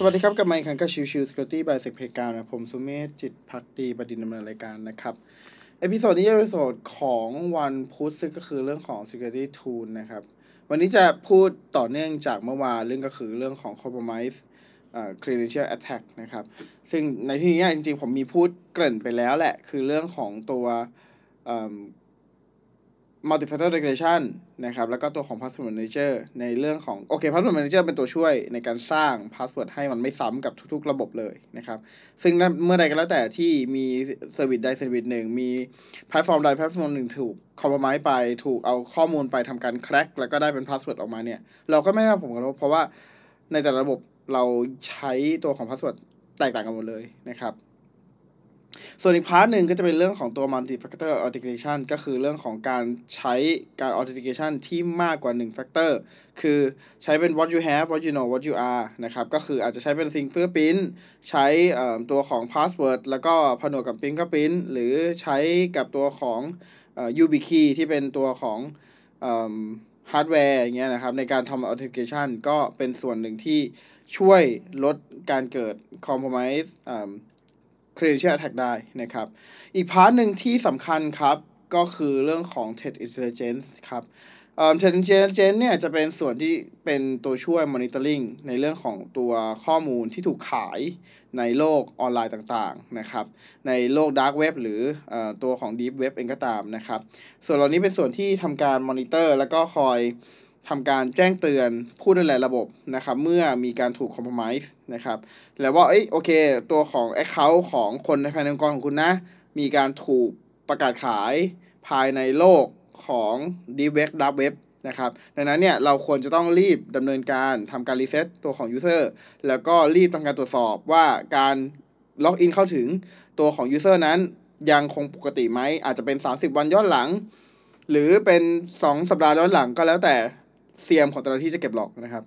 สวัสดีครับ กลับมาพบกันกับ Chill Chill Security by SecPlayground นะผมสุเมธจิตภักดีบดินทร์ดำเนินรายการนะครับ episode นี้เป็น episode ของวันพุธซึ่งก็คือเรื่องของ security tool นะครับ วันนี้จะพูดต่อเนื่องจากเมื่อวานเรื่องก็คือเรื่องของ compromise เอ่อ credential attack นะครับ ซึ่งในที่นี้จริงๆ ผมมีพูดเกริ่นไปแล้วแหละ คือเรื่องของตัวเอิ่ม multi-factor authentication นะครับ แล้วก็ตัวของ password manager ในเรื่องของ โอเค password manager เป็นตัวช่วยในการสร้าง password ให้มันไม่ซ้ำกับทุกๆ ระบบเลยนะครับ ซึ่งเมื่อใดก็แล้วแต่ที่มี service ใด service หนึ่ง มี platform ใด platform หนึ่งถูก compromise ไป ถูกเอาข้อมูลไปทำการ crack แล้วก็ได้เป็น password ออกมาเนี่ย เราก็ไม่ได้รับผลกระทบเพราะว่าในแต่ละระบบเราใช้ตัวของ password แตกต่างกันหมดเลยนะครับ ส่วนอีก part หนึ่งก็จะเป็นเรื่องของตัว multi-factor authentication ก็คือเรื่องของการใช้การ authentication ที่มากกว่า 1 factor คือใช้เป็น what you have what you know what you are นะครับ ก็คืออาจจะใช้เป็น fingerprint ใช้ตัวของ password แล้วก็ผนวกกับ fingerprint หรือใช้กับตัวของ YubiKey ที่เป็นตัวของฮาร์ดแวร์อย่างเงี้ยนะครับในการทำ authentication ก็เป็นส่วนหนึ่งที่ช่วยลดการเกิด compromise credential attack ได้นะครับ อีก part หนึ่งที่สำคัญครับ ก็คือเรื่องของ threat intelligence ครับเอ่อ threat intelligence เนี่ยจะเป็นส่วนที่เป็นตัวช่วย monitoring ในเรื่องของตัวข้อมูลที่ถูกขายในโลกออนไลน์ต่างๆนะครับ ในโลก dark web หรือตัวของ deep web เองก็ตามนะครับ ส่วนเหล่านี้เป็นส่วนที่ทำการ monitor แล้วก็คอย ทำการแจ้งเตือนผู้ดูแลระบบนะครับ เมื่อมีการถูก compromise นะครับ แล้วว่าเอ้ยโอเค ตัวของ Account ของคนในภายในองค์กรของคุณนะ มีการถูกประกาศขายภายในโลกของ Deep Web Dark Web นะครับดังนั้นเนี่ยเราควรจะต้องรีบดำเนินการทำการรีเซ็ตตัวของ User แล้วก็รีบทำการตรวจสอบว่าการล็อกอินเข้าถึงตัวของ User นั้นยังคงปกติไหมอาจจะเป็น 30 วันย้อนหลัง หรือเป็น 2 สัปดาห์ย้อนหลังก็แล้วแต่ เซียมของแต่ละที่จะเก็บหลอกนะครับ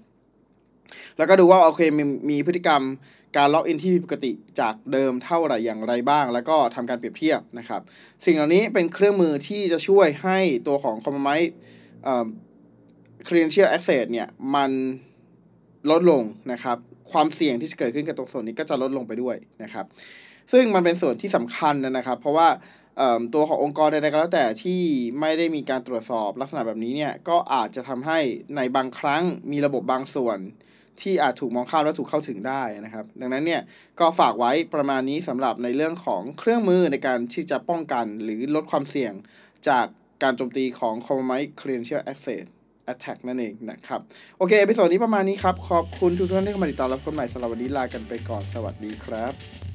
แล้วก็ดูว่าโอเคมีมีพฤติกรรมการล็อกอินที่ผิดปกติจากเดิมเท่าไหร่อย่างไรบ้าง แล้วก็ทำการเปรียบเทียบนะครับ สิ่งเหล่านี้เป็นเครื่องมือที่จะช่วยให้ตัวของ Compromise เอ่อ Credential Access เนี่ยมันลดลงนะครับ ความเสี่ยงที่จะเกิดขึ้นกับตรงส่วนนี้ก็จะลดลงไปด้วยนะครับ ซึ่งมันเป็นส่วนที่สำคัญนะครับ เพราะว่า ตัวขององค์กรใดๆก็แล้วแต่ที่ไม่ได้มีการตรวจสอบลักษณะแบบนี้เนี่ยก็อาจจะทำให้ในบางครั้งมีระบบบางส่วน ที่อาจถูกมองข้ามและถูกเข้าถึงได้นะครับ ดังนั้นเนี่ยก็ฝากไว้ประมาณนี้สำหรับในเรื่องของเครื่องมือในการที่จะป้องกัน หรือลดความเสี่ยงจากการโจมตีของ Compromise Credential Access Attack นั่นเองนะครับ โอเค episode นี้ประมาณนี้ครับ ขอบคุณทุกท่านที่เข้ามาติดตามรับชมใหม่สำหรับวันนี้ลากันไปก่อนสวัสดีครับ